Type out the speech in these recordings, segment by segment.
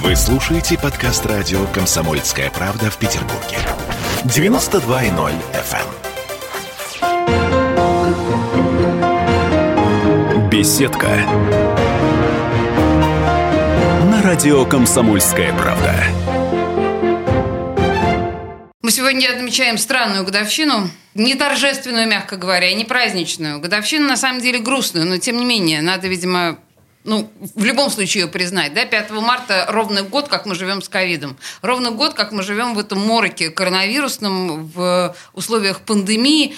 Вы слушаете подкаст радио «Комсомольская правда» в Петербурге. 92.0 FM. эм. Беседка. На радио «Комсомольская правда». Мы сегодня отмечаем странную годовщину, не торжественную, мягко говоря, не праздничную. Годовщину, на самом деле, грустную, но, тем не менее, надо, видимо, ну, в любом случае ее признать, да, 5 марта ровно год, как мы живем с ковидом. Ровно год, как мы живем в этом мороке коронавирусном, в условиях пандемии.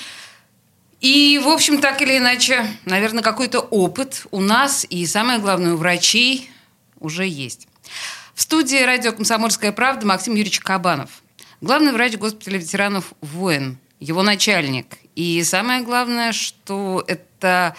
И, в общем, так или иначе, наверное, какой-то опыт у нас и, самое главное, у врачей уже есть. В студии радио «Комсомольская правда» Максим Юрьевич Кабанов. Главный врач госпиталя ветеранов ВОИН, его начальник. И самое главное, что это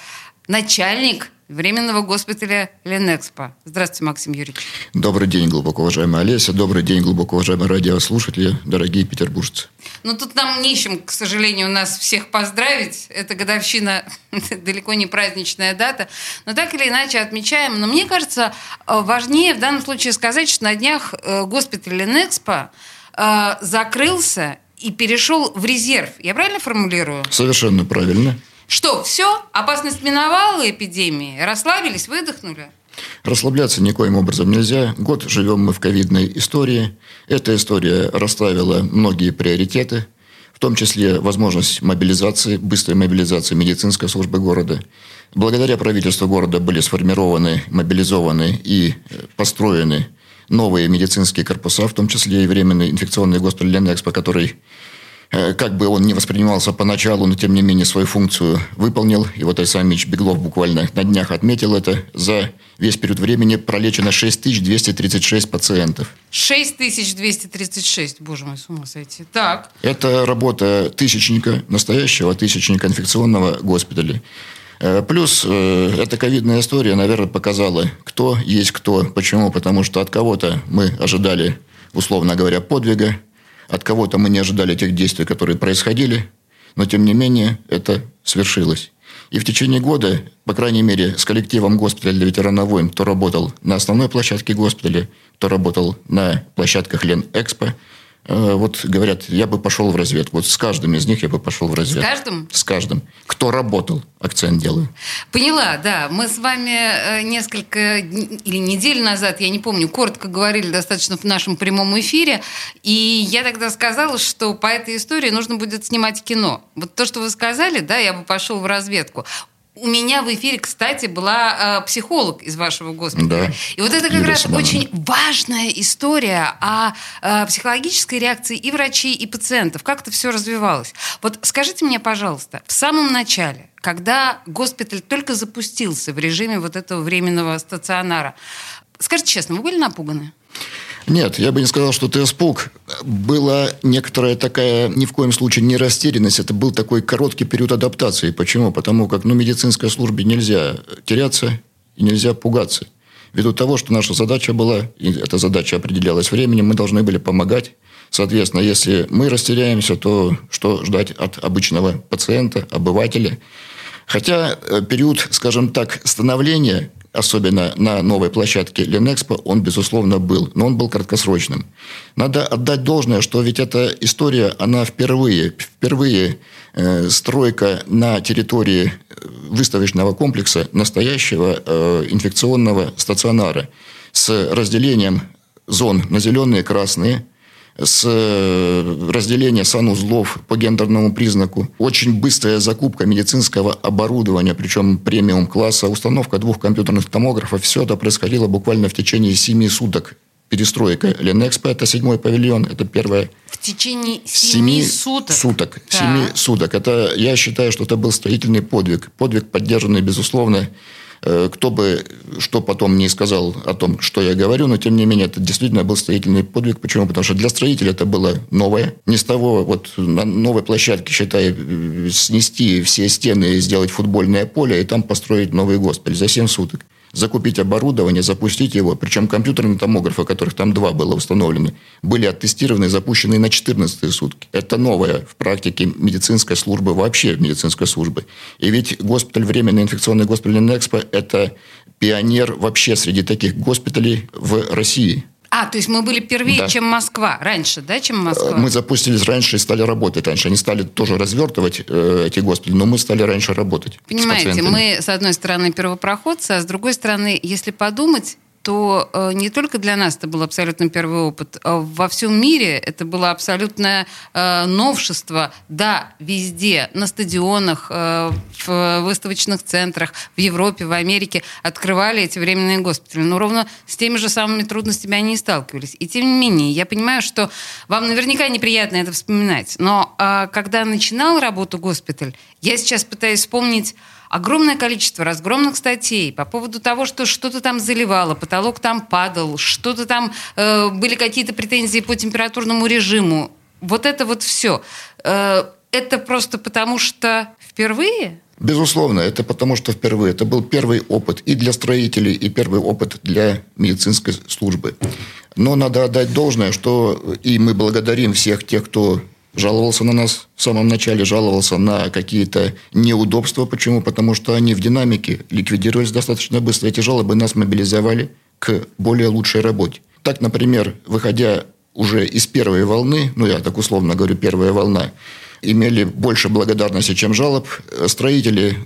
начальник Временного госпиталя Ленэкспо. Здравствуйте, Максим Юрьевич. Добрый день, глубоко уважаемая Олеся. Добрый день, глубоко уважаемые радиослушатели, дорогие петербуржцы. Ну, тут нам нечем, к сожалению, нас всех поздравить. Это годовщина, далеко не праздничная дата. Но так или иначе отмечаем. Но мне кажется, э, важнее в данном случае сказать, что на днях э, госпиталь Ленэкспо э, закрылся и перешел в резерв. Я правильно формулирую? Совершенно правильно. Что, все? Опасность миновала эпидемии? Расслабились, выдохнули? Расслабляться никоим образом нельзя. Год живем мы в ковидной истории. Эта история расставила многие приоритеты, в том числе возможность мобилизации, быстрой мобилизации медицинской службы города. Благодаря правительству города были сформированы, мобилизованы и э, построены новые медицинские корпуса, в том числе и временный инфекционный госпиталь Ленэкспо, который как бы он не воспринимался поначалу, но тем не менее свою функцию выполнил. И вот Александр Ильич Беглов буквально на днях отметил это. За весь период времени пролечено 6236 пациентов. 6236, боже мой, с ума сойти. Так. Это работа тысячника, настоящего тысячника инфекционного госпиталя. Э, плюс э, эта ковидная история, наверное, показала, кто есть кто. Почему? Потому что от кого-то мы ожидали, условно говоря, подвига, от кого-то мы не ожидали тех действий, которые происходили, но тем не менее это свершилось. И в течение года, по крайней мере, с коллективом госпиталя для ветеранов войн, кто работал на основной площадке госпиталя, кто работал на площадках Лен Экспо, Э, вот говорят, я бы пошел в разведку. Вот с каждым из них я бы пошел в разведку. С каждым? С каждым. Кто работал, акцент делаю. Поняла, да. Мы с вами э, несколько или недель назад, я не помню, коротко говорили достаточно в нашем прямом эфире, и я тогда сказала, что по этой истории нужно будет снимать кино. Вот то, что вы сказали, да, я бы пошел в разведку. У меня в эфире, кстати, была э, психолог из вашего госпиталя. Да. И вот это как Юлия раз Семеновна. очень важная история о э, психологической реакции и врачей, и пациентов. Как это все развивалось. Вот скажите мне, пожалуйста, в самом начале, когда госпиталь только запустился в режиме вот этого временного стационара, скажите честно, вы были напуганы? Нет, я бы не сказал, что это испуг. Была некоторая такая, ни в коем случае не растерянность. Это был такой короткий период адаптации. Почему? Потому как ну, медицинской службе нельзя теряться и нельзя пугаться. Ввиду того, что наша задача была, и эта задача определялась временем, мы должны были помогать. Соответственно, если мы растеряемся, то что ждать от обычного пациента, обывателя? Хотя э, период, скажем так, становления особенно на новой площадке Ленэкспо, он, безусловно, был. Но он был краткосрочным. Надо отдать должное, что ведь эта история, она впервые, впервые э, стройка на территории э, выставочного комплекса настоящего инфекционного стационара с разделением зон на зеленые и красные – с э, разделения санузлов по гендерному признаку, очень быстрая закупка медицинского оборудования, причем премиум-класса, установка двух компьютерных томографов, все это происходило буквально в течение семи суток перестройка Ленэкспо, это седьмой павильон, это первое. В течение семи, семи суток? Суток, да. семи суток. Это, я считаю, что это был строительный подвиг. Подвиг, поддержанный, безусловно, кто бы что потом не сказал о том, что я говорю, но тем не менее это действительно был строительный подвиг. Почему? Потому что для строителя это было новое. Не с того, вот на новой площадке, считай, э, снести все стены и сделать футбольное поле, и там построить новый госпиталь за 7 суток закупить оборудование, запустить его. Причем компьютерные томографы, которых там два было установлены, были оттестированы и запущены на 14 сутки. Это новое в практике медицинской службы, вообще медицинской службы. И ведь госпиталь, временный инфекционный госпиталь Нexpo – это пионер вообще среди таких госпиталей в России. А, то есть мы были первее, Да. чем Москва. Раньше, да, чем Москва? Мы запустились раньше и стали работать раньше. Они стали тоже развертывать э, эти госпитали, но мы стали раньше работать. с Понимаете, пациентами. мы, с одной стороны, первопроходцы, а с другой стороны, если подумать, то э, не только для нас это был абсолютно первый опыт. а во всем мире это было абсолютное э, новшество. Да, везде, на стадионах, э, в выставочных центрах, в Европе, в Америке открывали эти временные госпитали. Но ровно с теми же самыми трудностями они и сталкивались. И тем не менее, я понимаю, что вам наверняка неприятно это вспоминать. Но когда начинал работу госпиталь, я сейчас пытаюсь вспомнить огромное количество разгромных статей по поводу того, что что-то там заливало, потолок там падал, что-то там э, были какие-то претензии по температурному режиму. Вот это вот все. Э, это просто потому, что впервые Безусловно, это потому что впервые. Это был первый опыт и для строителей, и первый опыт для медицинской службы. Но надо отдать должное, что и мы благодарим всех тех, кто жаловался на нас в самом начале, жаловался на какие-то неудобства. Почему? Потому что они в динамике ликвидировались достаточно быстро. Эти жалобы нас мобилизовали к более лучшей работе. Так, например, выходя уже из первой волны, ну я так условно говорю, первая волна, имели больше благодарности, чем жалоб. Строители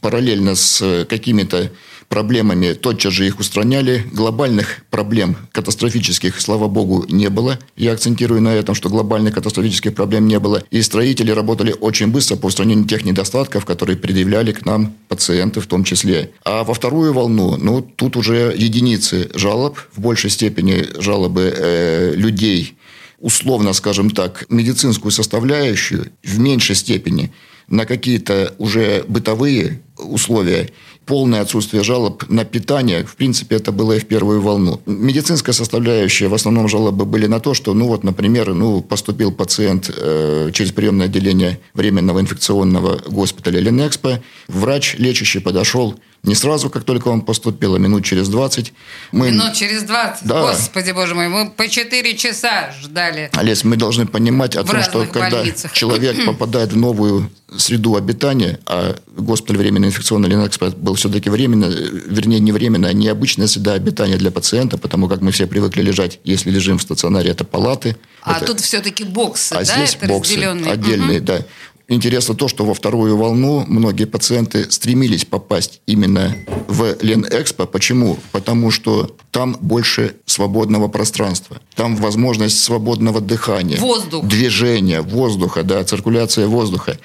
параллельно с какими-то проблемами тотчас же их устраняли. Глобальных проблем катастрофических, слава богу, не было. Я акцентирую на этом, что глобальных катастрофических проблем не было. И строители работали очень быстро по устранению тех недостатков, которые предъявляли к нам пациенты в том числе. А во вторую волну, ну, тут уже единицы жалоб, в большей степени жалобы э, людей, условно, скажем так, медицинскую составляющую в меньшей степени на какие-то уже бытовые условия, полное отсутствие жалоб на питание, в принципе, это было и в первую волну. Медицинская составляющая, в основном жалобы были на то, что, ну вот, например, ну, поступил пациент э, через приемное отделение временного инфекционного госпиталя Ленэкспо, врач лечащий подошел не сразу, как только он поступил, а минут через 20. Мы... Минут через 20. Да. Господи, боже мой, мы по 4 часа ждали. Олесь, мы должны понимать о В том, что когда больницах. человек попадает в новую среду обитания, а госпиталь временной инфекционной Ленэкспо был все-таки временно, э, вернее, не временно, а необычная среда обитания для пациента, потому как мы все привыкли лежать, если лежим в стационаре, это палаты. А это- тут все-таки боксы, а да, здесь это боксы разделенные. отдельные, да. Интересно то, что во вторую волну многие пациенты стремились попасть именно в Ленэкспо. Почему? Потому что там больше свободного пространства. Там возможность свободного дыхания. Воздух. Движения, воздуха, да, циркуляция воздуха.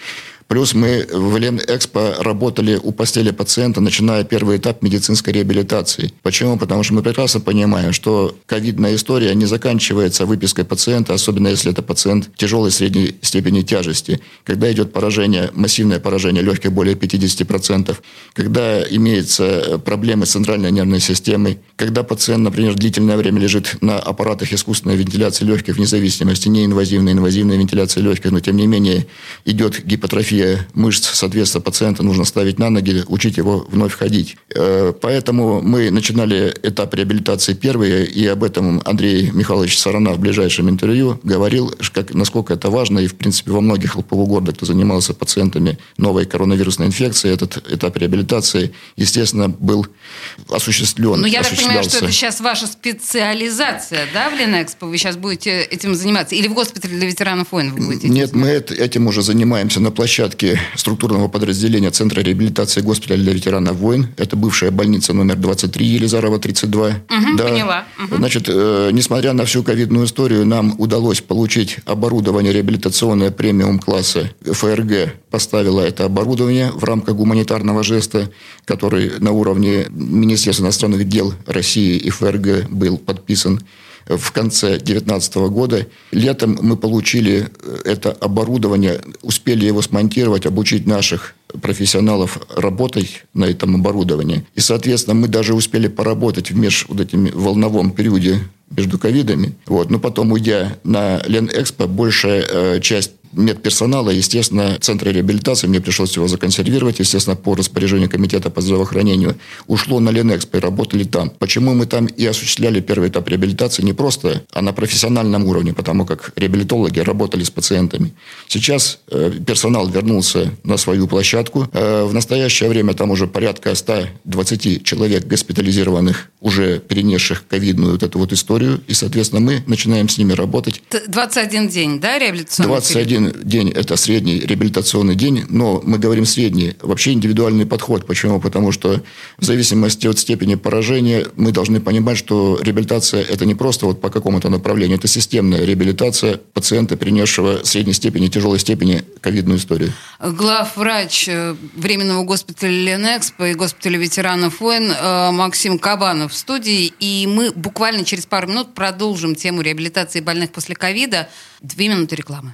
Плюс мы в Ленэкспо работали у постели пациента, начиная первый этап медицинской реабилитации. Почему? Потому что мы прекрасно понимаем, что ковидная история не заканчивается выпиской пациента, особенно если это пациент тяжелой средней степени тяжести. Когда идет поражение, массивное поражение легких более 50%, когда имеются проблемы с центральной нервной системой, когда пациент, например, длительное время лежит на аппаратах искусственной вентиляции легких, вне зависимости неинвазивной, инвазивной вентиляции легких, но тем не менее идет гипотрофия мышц, соответственно, пациента нужно ставить на ноги, учить его вновь ходить. Э, Поэтому мы начинали этап реабилитации первый, и об этом Андрей Михайлович Сарана в ближайшем интервью говорил, как, насколько это важно, и, в принципе, во многих полугорода, кто занимался пациентами новой коронавирусной инфекции, этот этап реабилитации, естественно, был осуществлен. Ну, я так понимаю, что это сейчас ваша специализация, да, в Ленэкспо? Вы сейчас будете этим заниматься? Или в госпитале для ветеранов войн вы будете? Нет, мы эт- этим уже занимаемся на площадке структурного подразделения Центра реабилитации госпиталя для ветеранов войн. Это бывшая больница номер 23 Елизарова 32. Мгм, поняла. Мгм. Значит, э, несмотря на всю ковидную историю, нам удалось получить оборудование реабилитационное премиум-класса. ФРГ поставила это оборудование в рамках гуманитарного жеста, который на уровне Министерства иностранных дел России и ФРГ был подписан в конце 2019 года. Летом мы получили э, это оборудование, успели его смонтировать, обучить наших профессионалов работать на этом оборудовании. И, соответственно, мы даже успели поработать в меж вот этим волновом периоде между ковидами. Вот. Но потом, уйдя на Ленэкспо, большая э, часть медперсонала, естественно, центра реабилитации, мне пришлось его законсервировать, естественно, по распоряжению комитета по здравоохранению, ушло на Ленэкспо и работали там. Почему мы там и осуществляли первый этап реабилитации не просто, а на профессиональном уровне, потому как реабилитологи работали с пациентами. Сейчас э, персонал вернулся на свою площадку. Э, в настоящее время там уже порядка 120 человек госпитализированных, уже перенесших ковидную вот эту вот историю. И, соответственно, мы начинаем с ними работать. 21 день, да, реабилитационный 21 день – это средний реабилитационный день, но мы говорим средний. Вообще индивидуальный подход. Почему? Потому что в зависимости от степени поражения мы должны понимать, что реабилитация – это не просто вот по какому-то направлению, это системная реабилитация пациента, принесшего средней степени, тяжелой степени ковидную историю. Главврач э, временного госпиталя Ленэкспо и госпиталя ветеранов войн э, Максим Кабанов в студии. И мы буквально через пару минут продолжим тему реабилитации больных после ковида. Две минуты рекламы.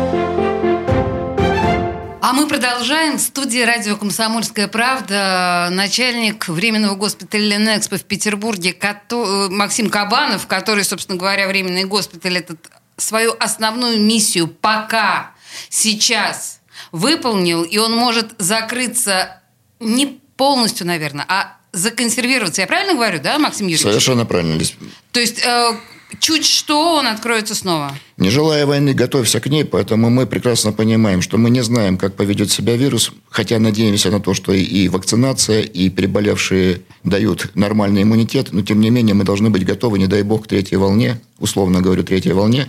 А мы продолжаем. В студии радио «Комсомольская правда» начальник временного госпиталя Ленэкспо в Петербурге Максим Кабанов, который, собственно говоря, временный госпиталь этот свою основную миссию пока, сейчас выполнил, и он может закрыться не полностью, наверное, а законсервироваться. Я правильно говорю, да, Максим Юрьевич? Совершенно правильно. То есть э, чуть что он откроется снова. Не желая войны, готовься к ней, поэтому мы прекрасно понимаем, что мы не знаем, как поведет себя вирус, хотя надеемся на то, что и вакцинация, и переболевшие дают нормальный иммунитет, но тем не менее мы должны быть готовы, не дай бог, к третьей волне, условно говорю, третьей волне.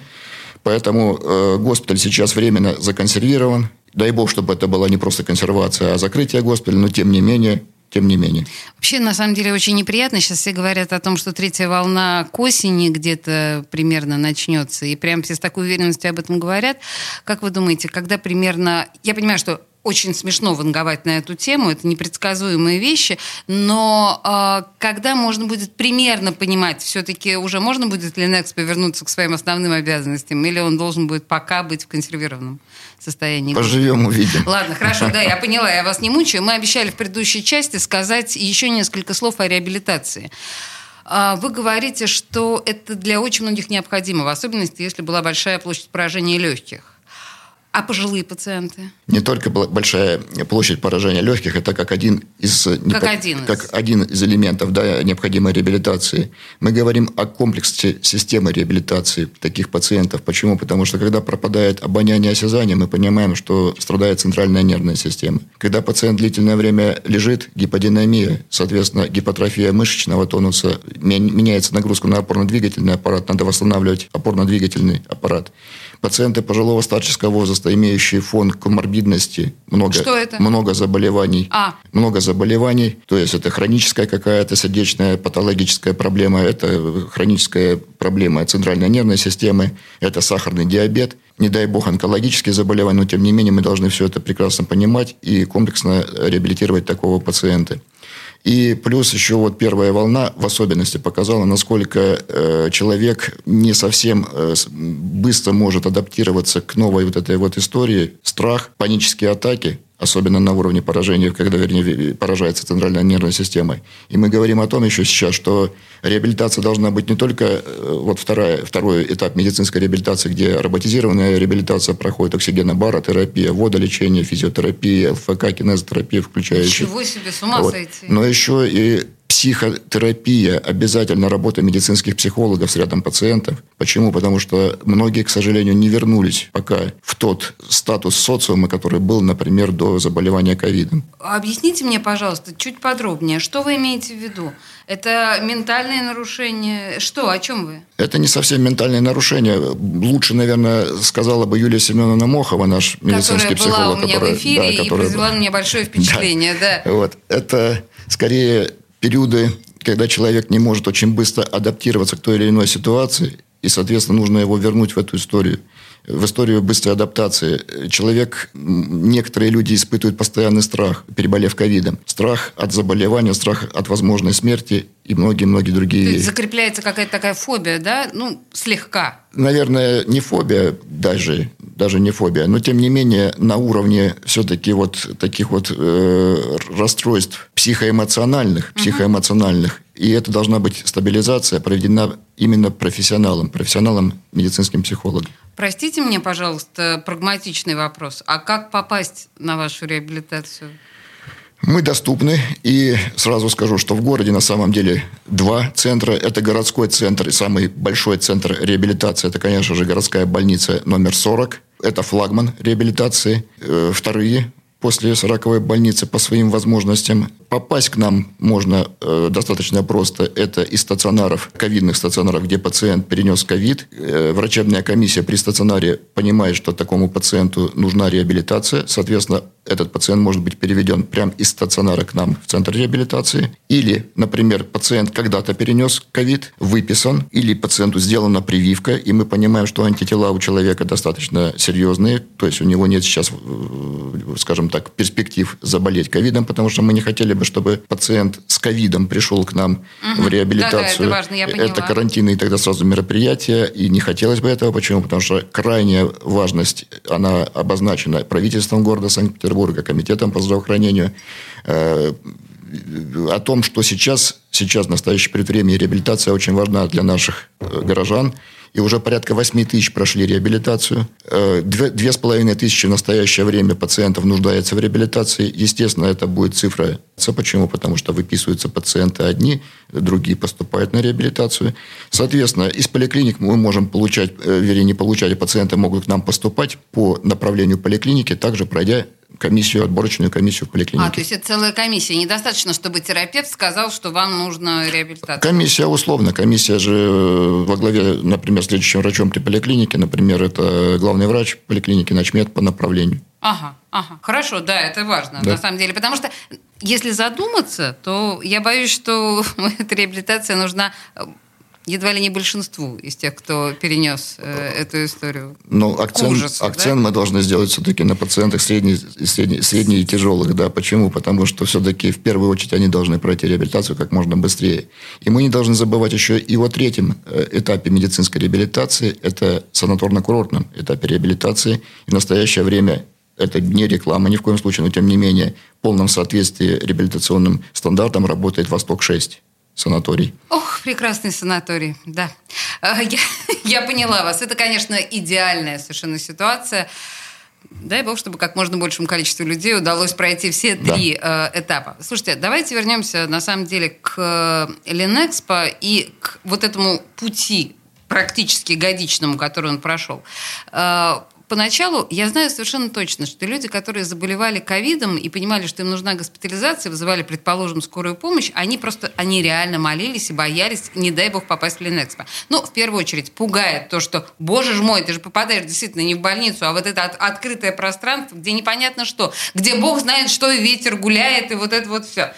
Поэтому э, госпиталь сейчас временно законсервирован. Дай бог, чтобы это была не просто консервация, а закрытие госпиталя, но тем не менее тем не менее. Вообще, на самом деле, очень неприятно. Сейчас все говорят о том, что третья волна к осени где-то примерно начнется. И прям все с такой уверенностью об этом говорят. Как вы думаете, когда примерно... Я понимаю, что очень смешно ванговать на эту тему, это непредсказуемые вещи, но э, когда можно будет примерно понимать, все-таки уже можно будет ли Некс повернуться к своим основным обязанностям, или он должен будет пока быть в консервированном состоянии? Поживем, увидим. Ладно, хорошо, да, я поняла, я вас не мучаю. Мы обещали в предыдущей части сказать еще несколько слов о реабилитации. А, вы говорите, что это для очень многих необходимо, в особенности, если была большая площадь поражения легких. А пожилые пациенты? Не только большая площадь поражения легких, это как один из, как один из. как один из элементов да, необходимой реабилитации. Мы говорим о комплексе системы реабилитации таких пациентов. Почему? Потому что когда пропадает обоняние и осязание, мы понимаем, что страдает центральная нервная система. Когда пациент длительное время лежит, гиподинамия, соответственно, гипотрофия мышечного тонуса, меняется нагрузка на опорно-двигательный аппарат, надо восстанавливать опорно-двигательный аппарат пациенты пожилого старческого возраста, имеющие фон коморбидности, много, Что это? много заболеваний. А. Много заболеваний, то есть это хроническая какая-то сердечная патологическая проблема, это хроническая проблема центральной нервной системы, это сахарный диабет, не дай бог онкологические заболевания, но тем не менее мы должны все это прекрасно понимать и комплексно реабилитировать такого пациента. И плюс еще вот первая волна в особенности показала, насколько э, человек не совсем э, быстро может адаптироваться к новой вот этой вот истории. Страх, панические атаки – особенно на уровне поражения, когда, вернее, поражается центральная нервная система. И мы говорим о том еще сейчас, что реабилитация должна быть не только э, вот вторая, второй этап медицинской реабилитации, где роботизированная реабилитация проходит, оксигенобаротерапия, водолечение, физиотерапия, ЛФК, кинезотерапия, включающая. Ничего себе, с ума вот. сойти. Но еще и психотерапия, обязательно работа медицинских психологов с рядом пациентов. Почему? Потому что многие, к сожалению, не вернулись пока в тот статус социума, который был, например, до заболевания ковидом. Объясните мне, пожалуйста, чуть подробнее, что вы имеете в виду? Это ментальные нарушения? Что, о чем вы? Это не совсем ментальные нарушения. Лучше, наверное, сказала бы Юлия Семеновна Мохова, наш медицинский которая психолог. Была у меня которая, в эфире да, и произвела на меня большое впечатление. Да. Да. Вот. Это скорее периоды, когда человек не может очень быстро адаптироваться к той или иной ситуации, и, соответственно, нужно его вернуть в эту историю в историю быстрой адаптации. Человек, некоторые люди испытывают постоянный страх, переболев ковидом. Страх от заболевания, страх от возможной смерти и многие-многие другие. То есть закрепляется какая-то такая фобия, да? Ну, слегка. Наверное, не фобия даже, даже не фобия, но тем не менее на уровне все-таки вот таких вот э, расстройств психоэмоциональных, психоэмоциональных, и это должна быть стабилизация проведена именно профессионалом, профессионалом медицинским психологом. Простите мне, пожалуйста, прагматичный вопрос. А как попасть на вашу реабилитацию? Мы доступны, и сразу скажу, что в городе на самом деле два центра. Это городской центр и самый большой центр реабилитации. Это, конечно же, городская больница номер 40. Это флагман реабилитации. Э, вторые после 40 больницы по своим возможностям. Попасть к нам можно э, достаточно просто. Это из стационаров, ковидных стационаров, где пациент перенес ковид. Э, врачебная комиссия при стационаре понимает, что такому пациенту нужна реабилитация. Соответственно, этот пациент может быть переведен прямо из стационара к нам в центр реабилитации. Или, например, пациент когда-то перенес ковид, выписан, или пациенту сделана прививка, и мы понимаем, что антитела у человека достаточно серьезные, то есть у него нет сейчас, э, скажем так, перспектив заболеть ковидом, потому что мы не хотели бы, чтобы пациент с ковидом пришел к нам угу. в реабилитацию. Да, да, это важно, я поняла. Это карантинные тогда сразу мероприятия, и не хотелось бы этого. Почему? Потому что крайняя важность, она обозначена правительством города Санкт-Петербурга, комитетом по здравоохранению, э, о том, что сейчас, сейчас в настоящее время реабилитация очень важна для наших э, горожан – и уже порядка 8 тысяч прошли реабилитацию. Э, две с половиной тысячи в настоящее время пациентов нуждается в реабилитации. Естественно, это будет цифра. Почему? Потому что выписываются пациенты одни, другие поступают на реабилитацию. Соответственно, из поликлиник мы можем получать, э, вернее, не получать, а пациенты могут к нам поступать по направлению поликлиники, также пройдя комиссию, отборочную комиссию в поликлинике. А, то есть это целая комиссия. Недостаточно, чтобы терапевт сказал, что вам нужна реабилитация. Комиссия условно. Комиссия же э, во главе, например, следующим врачом при поликлинике, например, это главный врач поликлиники, начмет по направлению. Ага, ага. Хорошо, да, это важно, да. на самом деле. Потому что, если задуматься, то я боюсь, что эта реабилитация нужна э, едва ли не большинству из тех, кто перенес э, эту историю. Но акцент, ужасу, акцент да? мы должны сделать все-таки на пациентах средних, средних, средних и тяжелых. Да. Почему? Потому что все-таки в первую очередь они должны пройти реабилитацию как можно быстрее. И мы не должны забывать еще и о третьем э, этапе медицинской реабилитации. Это санаторно-курортном этапе реабилитации. И в настоящее время это не реклама ни в коем случае, но тем не менее в полном соответствии реабилитационным стандартам работает «Восток-6» санаторий. Ох, прекрасный санаторий, да. А, я, я поняла вас. Это, конечно, идеальная совершенно ситуация. Дай бог, чтобы как можно большему количеству людей удалось пройти все три да. э, этапа. Слушайте, давайте вернемся на самом деле к Ленэкспо и к вот этому пути практически годичному, который он прошел. Э, поначалу я знаю совершенно точно, что люди, которые заболевали ковидом и понимали, что им нужна госпитализация, вызывали, предположим, скорую помощь, они просто, они реально молились и боялись, не дай бог, попасть в Ленэкспо. Ну, в первую очередь, пугает то, что, боже ж мой, ты же попадаешь действительно не в больницу, а вот это от, открытое пространство, где непонятно что, где бог знает, что и ветер гуляет, и вот это вот все.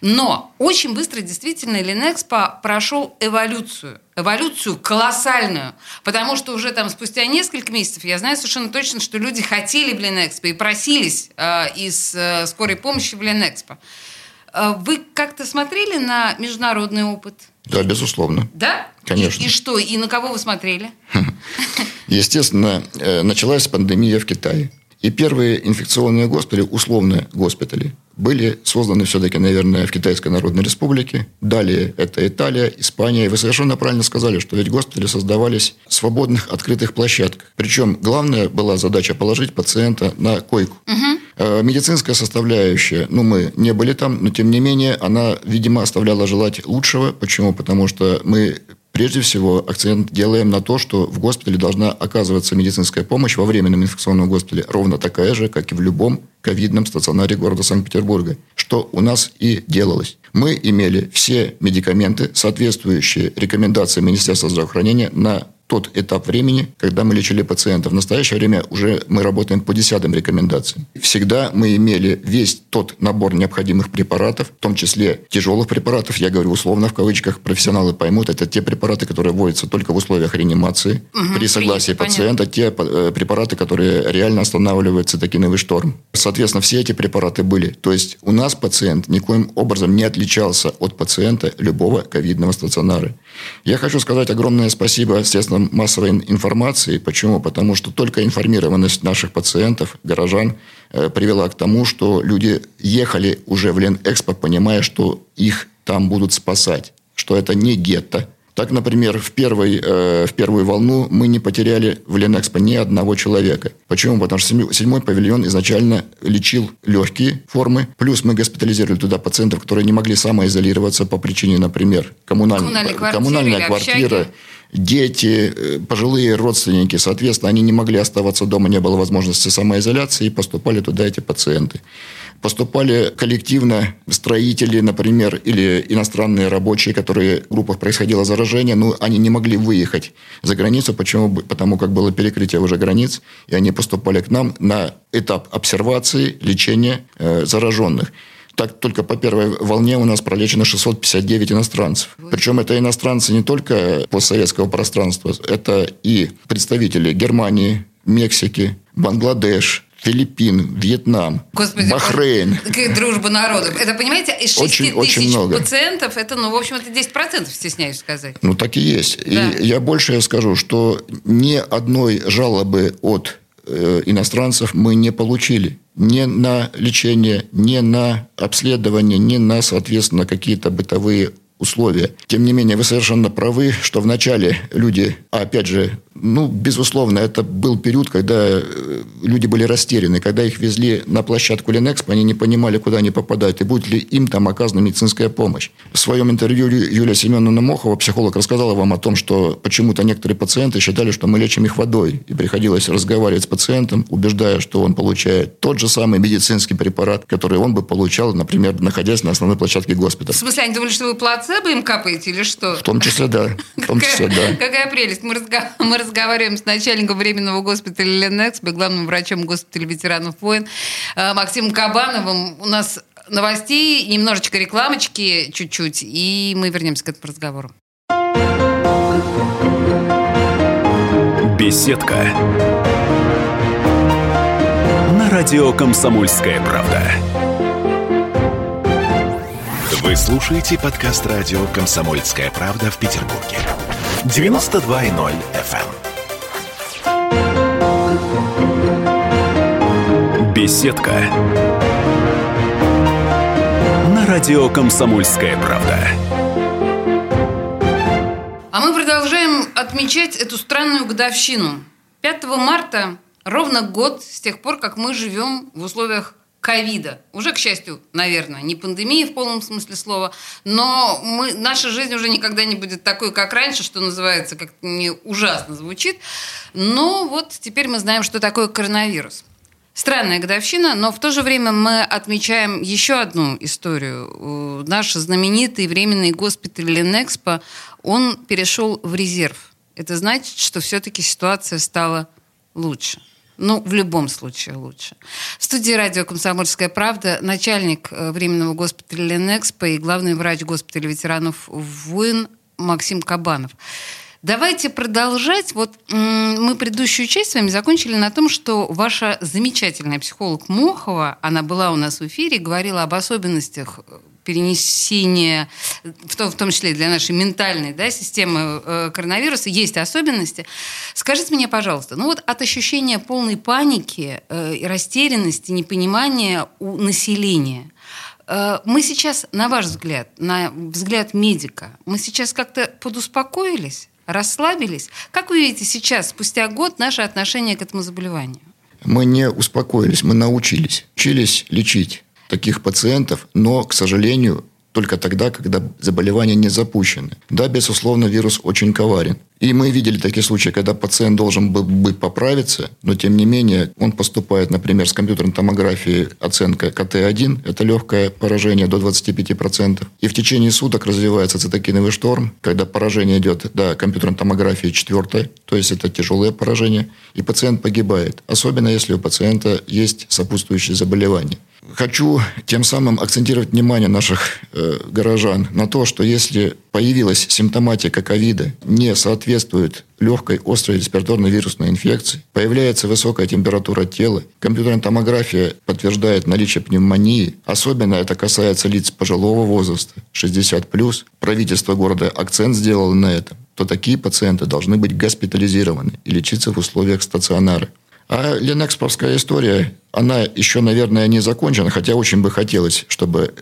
Но очень быстро действительно Ленэкспо прошел эволюцию. Эволюцию колоссальную. Потому что уже там спустя несколько месяцев я знаю совершенно точно, что люди хотели в Ленэкспо и просились э, из э, скорой помощи в Ленэкспо. Э, вы как-то смотрели на международный опыт? Да, безусловно. Да? Конечно. И, и что? И на кого вы смотрели? Естественно, э, началась пандемия в Китае. И первые инфекционные госпитали, условные госпитали, были созданы все-таки, наверное, в Китайской Народной Республике. Далее это Италия, Испания. И вы совершенно правильно сказали, что ведь госпитали создавались в свободных открытых площадках. Причем главная была задача положить пациента на койку. Угу. Медицинская составляющая, ну, мы не были там, но тем не менее, она, видимо, оставляла желать лучшего. Почему? Потому что мы Прежде всего, акцент делаем на то, что в госпитале должна оказываться медицинская помощь во временном инфекционном госпитале ровно такая же, как и в любом ковидном стационаре города Санкт-Петербурга, что у нас и делалось. Мы имели все медикаменты, соответствующие рекомендациям Министерства здравоохранения на тот этап времени, когда мы лечили пациента. В настоящее время уже мы работаем по десятым рекомендациям. Всегда мы имели весь тот набор необходимых препаратов, в том числе тяжелых препаратов, я говорю условно в кавычках, профессионалы поймут, это те препараты, которые вводятся только в условиях реанимации, угу, при согласии принято, пациента, понятно. те э, препараты, которые реально останавливают цитокиновый шторм. Соответственно, все эти препараты были. То есть у нас пациент никоим образом не отличался от пациента любого ковидного стационара. Я хочу сказать огромное спасибо средствам массовой информации. Почему? Потому что только информированность наших пациентов, горожан, э, привела к тому, что люди ехали уже в Ленэкспо, понимая, что их там будут спасать, что это не гетто, так, например, в, первой, э, в первую волну мы не потеряли в Ленэкспо ни одного человека. Почему? Потому что седьмой павильон изначально лечил легкие формы, плюс мы госпитализировали туда пациентов, которые не могли самоизолироваться по причине, например, коммуналь... коммунальной квартиры, коммунальная квартира, дети, э, пожилые родственники. Соответственно, они не могли оставаться дома, не было возможности самоизоляции, и поступали туда эти пациенты поступали коллективно строители, например, или иностранные рабочие, которые в группах происходило заражение, но они не могли выехать за границу. Почему? Потому как было перекрытие уже границ, и они поступали к нам на этап обсервации, лечения э, зараженных. Так, только по первой волне у нас пролечено 659 иностранцев. Причем это иностранцы не только постсоветского пространства, это и представители Германии, Мексики, Бангладеш, Филиппин, Вьетнам, Господи, Бахрейн. Какая дружба народов. Это, понимаете, из 6 очень, тысяч очень много. пациентов, это, ну, в общем, это 10%, стесняюсь сказать. Ну, так и есть. Да. И я больше скажу, что ни одной жалобы от э, иностранцев мы не получили. Ни на лечение, ни на обследование, ни на, соответственно, какие-то бытовые условия. Тем не менее, вы совершенно правы, что вначале люди, а опять же, ну, безусловно, это был период, когда э, люди были растеряны. Когда их везли на площадку Ленэкспо, они не понимали, куда они попадают, и будет ли им там оказана медицинская помощь. В своем интервью Юлия Семеновна Мохова, психолог, рассказала вам о том, что почему-то некоторые пациенты считали, что мы лечим их водой. И приходилось разговаривать с пациентом, убеждая, что он получает тот же самый медицинский препарат, который он бы получал, например, находясь на основной площадке госпиталя. В смысле, они думали, что вы плацебо им капаете или что? В том числе, да. В том числе, да. Какая прелесть. Мы разговариваем разговариваем с начальником временного госпиталя Ленэкспо, главным врачом госпиталя ветеранов войн э, Максимом Кабановым. У нас новостей, немножечко рекламочки чуть-чуть, и мы вернемся к этому разговору. Беседка. На радио «Комсомольская правда». Вы слушаете подкаст радио «Комсомольская правда» в Петербурге. 92.0 FM. Беседка. На радио «Комсомольская правда». А мы продолжаем отмечать эту странную годовщину. 5 марта ровно год с тех пор, как мы живем в условиях ковида. Уже, к счастью, наверное, не пандемии в полном смысле слова, но мы, наша жизнь уже никогда не будет такой, как раньше, что называется, как не ужасно звучит. Но вот теперь мы знаем, что такое коронавирус. Странная годовщина, но в то же время мы отмечаем еще одну историю. Наш знаменитый временный госпиталь Ленэкспо, он перешел в резерв. Это значит, что все-таки ситуация стала лучше. Ну, в любом случае лучше. В студии радио «Комсомольская правда» начальник э, временного госпиталя Ленэкспо и главный врач госпиталя ветеранов войн Максим Кабанов. Давайте продолжать. Вот мы предыдущую часть с вами закончили на том, что ваша замечательная психолог Мохова, она была у нас в эфире, говорила об особенностях перенесения, в том, в том числе для нашей ментальной да, системы э, коронавируса, есть особенности. Скажите мне, пожалуйста, ну вот от ощущения полной паники, э, растерянности, непонимания у населения, э, мы сейчас, на ваш взгляд, на взгляд медика, мы сейчас как-то подуспокоились? расслабились. Как вы видите сейчас, спустя год, наше отношение к этому заболеванию? Мы не успокоились, мы научились. Учились лечить таких пациентов, но, к сожалению, только тогда, когда заболевание не запущено. Да, безусловно, вирус очень коварен. И мы видели такие случаи, когда пациент должен был бы поправиться, но тем не менее он поступает, например, с компьютерной томографией оценка КТ-1, это легкое поражение до 25%, и в течение суток развивается цитокиновый шторм, когда поражение идет до компьютерной томографии четвертой, то есть это тяжелое поражение, и пациент погибает, особенно если у пациента есть сопутствующие заболевания. Хочу тем самым акцентировать внимание наших э, горожан на то, что если появилась симптоматика ковида, не соответствует легкой острой респираторной вирусной инфекции, появляется высокая температура тела, компьютерная томография подтверждает наличие пневмонии, особенно это касается лиц пожилого возраста, 60+, правительство города акцент сделало на этом, то такие пациенты должны быть госпитализированы и лечиться в условиях стационара. А Ленэксповская история, она еще, наверное, не закончена, хотя очень бы хотелось, чтобы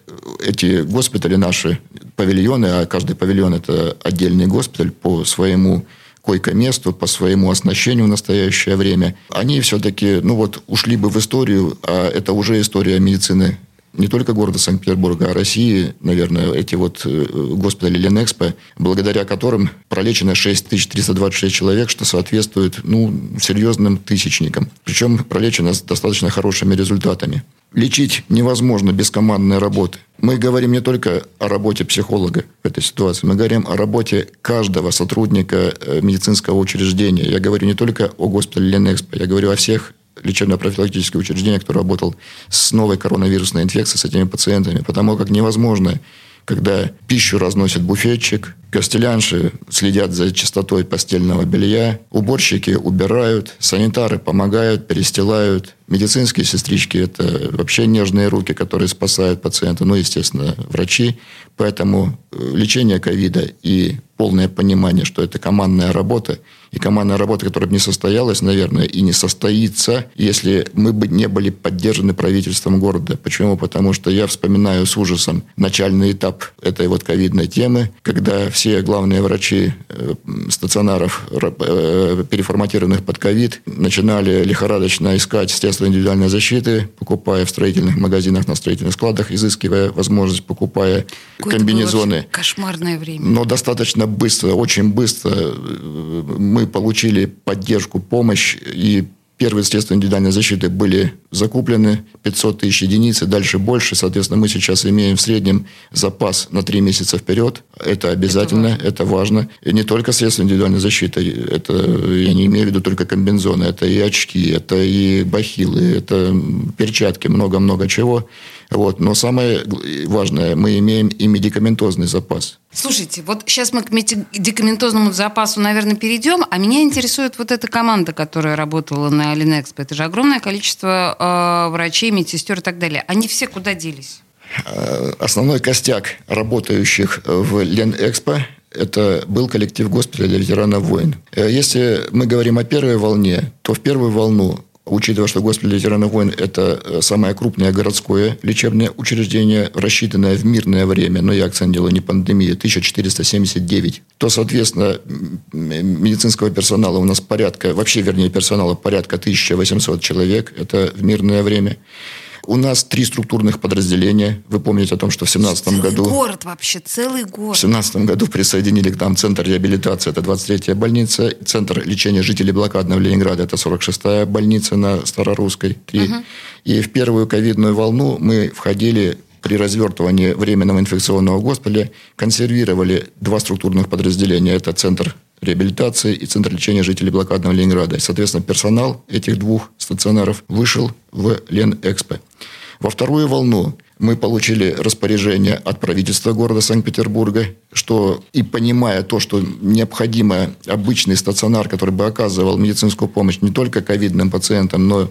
эти госпитали наши, павильоны, а каждый павильон – это отдельный госпиталь по своему койко-месту, по своему оснащению в настоящее время, они все-таки, ну вот, ушли бы в историю, а это уже история медицины не только города Санкт-Петербурга, а России, наверное, эти вот э, госпитали Ленэкспо, благодаря которым пролечено 6326 человек, что соответствует ну, серьезным тысячникам. Причем пролечено с достаточно хорошими результатами. Лечить невозможно без командной работы. Мы говорим не только о работе психолога в этой ситуации, мы говорим о работе каждого сотрудника э, медицинского учреждения. Я говорю не только о госпитале Ленэкспо, я говорю о всех лечебно-профилактическое учреждение, которое работал с новой коронавирусной инфекцией, с этими пациентами, потому как невозможно, когда пищу разносит буфетчик, костелянши следят за чистотой постельного белья, уборщики убирают, санитары помогают, перестилают, медицинские сестрички – это вообще нежные руки, которые спасают пациента, ну, естественно, врачи. Поэтому э, лечение ковида и полное понимание, что это командная работа, и командная работа, которая бы не состоялась, наверное, и не состоится, если мы бы не были поддержаны правительством города. Почему? Потому что я вспоминаю с ужасом начальный этап этой вот ковидной темы, когда все главные врачи э, стационаров, э, переформатированных под ковид, начинали лихорадочно искать средства индивидуальной защиты, покупая в строительных магазинах, на строительных складах, изыскивая возможность, покупая Какое комбинезоны. Кошмарное время. Но достаточно быстро, очень быстро э, мы получили поддержку, помощь и Первые средства индивидуальной защиты были закуплены, 500 тысяч единиц, и дальше больше. Соответственно, мы сейчас имеем в среднем запас на 3 месяца вперед. Это обязательно, это важно. Это важно. И не только средства индивидуальной защиты. Это, я не имею в виду только комбинзоны. Это и очки, это и бахилы, это перчатки, много-много чего. Вот. Но самое важное, мы имеем и медикаментозный запас. Слушайте, вот сейчас мы к медикаментозному запасу, наверное, перейдем, а меня интересует вот эта команда, которая работала на Ленэкспо. Это же огромное количество э, врачей, медсестер и так далее. Они все куда делись? Э, основной костяк работающих в Ленэкспо это был коллектив госпиталя для ветеранов войн. Э, если мы говорим о первой волне, то в первую волну Учитывая, что госпиталь ветеранов войн – это э, самое крупное городское лечебное учреждение, рассчитанное в мирное время, но я акцент делаю не пандемия, 1479, то, соответственно, медицинского персонала у нас порядка, вообще, вернее, персонала порядка 1800 человек, это в мирное время. У нас три структурных подразделения. Вы помните о том, что в 2017 году... город вообще, целый город. В 2017 году присоединили к нам Центр реабилитации, это 23-я больница, Центр лечения жителей блокадного Ленинграда, это 46-я больница на Старорусской, 3. Угу. И в первую ковидную волну мы входили при развертывании временного инфекционного госпиталя консервировали два структурных подразделения. Это Центр реабилитации и Центр лечения жителей блокадного Ленинграда. И, соответственно, персонал этих двух стационаров вышел в Ленэкспо. Во вторую волну мы получили распоряжение от правительства города Санкт-Петербурга, что и понимая то, что необходимо обычный стационар, который бы оказывал медицинскую помощь не только ковидным пациентам, но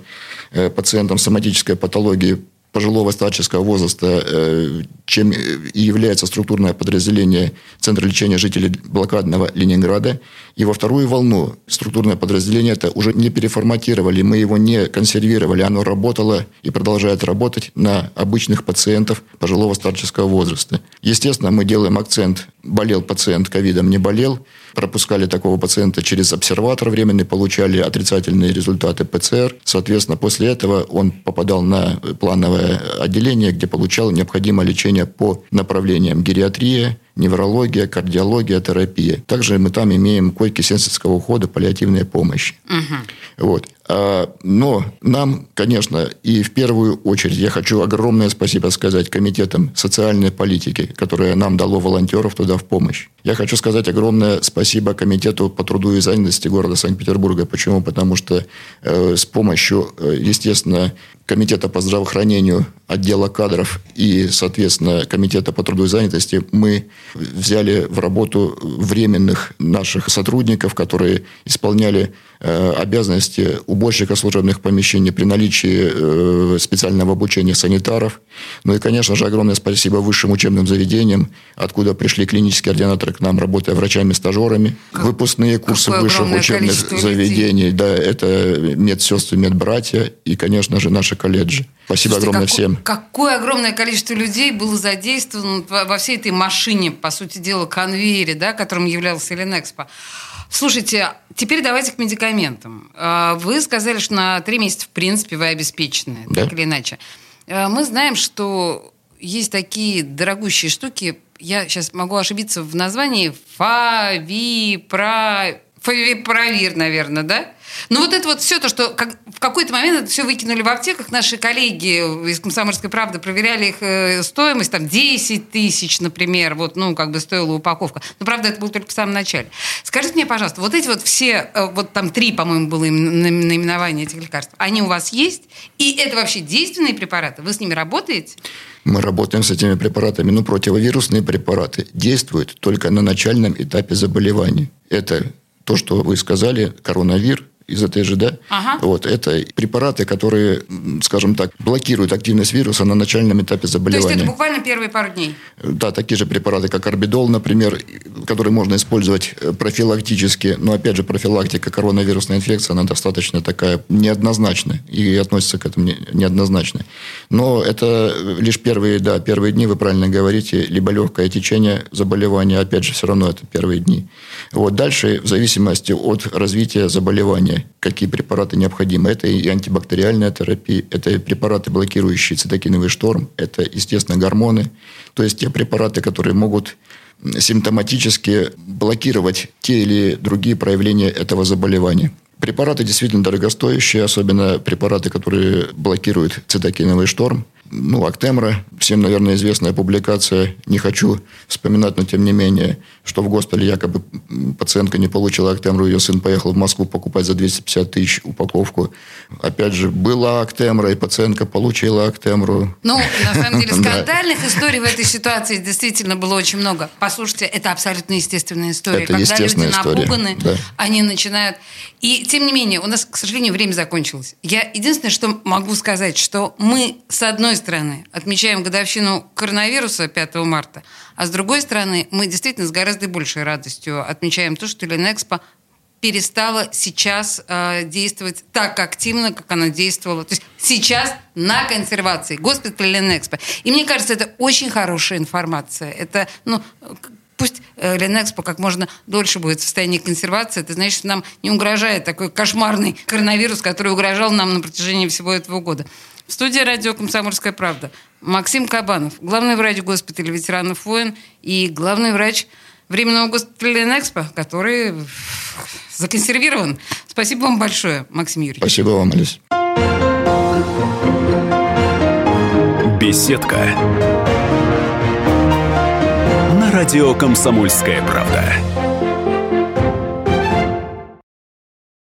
э, пациентам соматической патологии пожилого старческого возраста, э, чем и является структурное подразделение Центра лечения жителей блокадного Ленинграда. И во вторую волну структурное подразделение это уже не переформатировали, мы его не консервировали, оно работало и продолжает работать на обычных пациентов пожилого старческого возраста. Естественно, мы делаем акцент, болел пациент ковидом, не болел, пропускали такого пациента через обсерватор временный, получали отрицательные результаты ПЦР. Соответственно, после этого он попадал на плановое отделение, где получал необходимое лечение по направлениям гериатрия, неврология, кардиология, терапия. Также мы там имеем койки сенсорского ухода, паллиативная помощь. Угу. Вот. А, но нам, конечно, и в первую очередь я хочу огромное спасибо сказать комитетам социальной политики, которое нам дало волонтеров туда в помощь. Я хочу сказать огромное спасибо комитету по труду и занятости города Санкт-Петербурга. Почему? Потому что э, с помощью, э, естественно, комитета по здравоохранению, отдела кадров и, соответственно, комитета по труду и занятости мы взяли в работу временных наших сотрудников, которые исполняли э, обязанности уборщика служебных помещений при наличии э, специального обучения санитаров. Ну и, конечно же, огромное спасибо высшим учебным заведениям, откуда пришли клинические ординаторы к нам, работая врачами-стажерами. Выпускные курсы высших учебных заведений. Людей. Да, это медсестры, медбратья и, конечно же, наши колледжи. Спасибо Слушайте, огромное какое, всем. Какое огромное количество людей было задействовано во всей этой машине, по сути дела, конвейере, да, которым являлся Эленэкспо. Слушайте, теперь давайте к медикаментам. А, вы сказали, что на три месяца, в принципе, вы обеспечены, да? так или иначе. А, мы знаем, что есть такие дорогущие штуки, я сейчас могу ошибиться в названии, фавипра... Фавипровир, наверное, да? Ну вот это вот все то, что как, в какой-то момент это все выкинули в аптеках. Наши коллеги из «Комсомольской правды» проверяли их э, стоимость, там 10 тысяч, например, вот, ну, как бы стоила упаковка. Но, правда, это было только в самом начале. Скажите мне, пожалуйста, вот эти вот все, э, вот там три, по-моему, было наименование этих лекарств, они у вас есть? И это вообще действенные препараты? Вы с ними работаете? Мы работаем с этими препаратами, но противовирусные препараты действуют только на начальном этапе заболевания. Это то, что вы сказали, коронавир, из этой же, да? Ага. Вот, это препараты, которые, скажем так, блокируют активность вируса на начальном этапе заболевания. То есть это буквально первые пару дней? Да, такие же препараты, как орбидол, например, которые можно использовать э, профилактически. Но, опять же, профилактика коронавирусной инфекции, она достаточно такая неоднозначная и относится к этому неоднозначно. Но это лишь первые, да, первые дни, вы правильно говорите, либо легкое течение заболевания, опять же, все равно это первые дни. Вот дальше, в зависимости от развития заболевания, какие препараты необходимы. Это и антибактериальная терапия, это и препараты, блокирующие цитокиновый шторм, это, естественно, гормоны. То есть те препараты, которые могут симптоматически блокировать те или другие проявления этого заболевания. Препараты действительно дорогостоящие, особенно препараты, которые блокируют цитокиновый шторм – ну, Актемра, всем, наверное, известная публикация, не хочу вспоминать, но тем не менее, что в госпитале якобы пациентка не получила Актемру, ее сын поехал в Москву покупать за 250 тысяч упаковку. Опять же, была Актемра, и пациентка получила Актемру. Ну, на самом деле, скандальных историй в этой ситуации действительно было очень много. Послушайте, это абсолютно естественная история. Это Когда люди напуганы, да. они начинают... И, тем не менее, у нас, к сожалению, время закончилось. Я единственное, что могу сказать, что мы, с одной стороны, отмечаем годовщину коронавируса 5 марта, а с другой стороны, мы действительно с гораздо большей радостью отмечаем то, что Ленэкспо перестала сейчас э, действовать так активно, как она действовала. То есть сейчас на консервации. Госпиталь Ленэкспо. И мне кажется, это очень хорошая информация. Это, ну, пусть э, Ленэкспо как можно дольше будет в состоянии консервации. Это значит, нам не угрожает такой кошмарный коронавирус, который угрожал нам на протяжении всего этого года. В студии радио «Комсомольская правда» Максим Кабанов, главный врач госпиталя ветеранов войн и главный врач временного госпиталя «Ленэкспо», который законсервирован. Спасибо вам большое, Максим Юрьевич. Спасибо вам, Алис. Беседка. На радио «Комсомольская правда».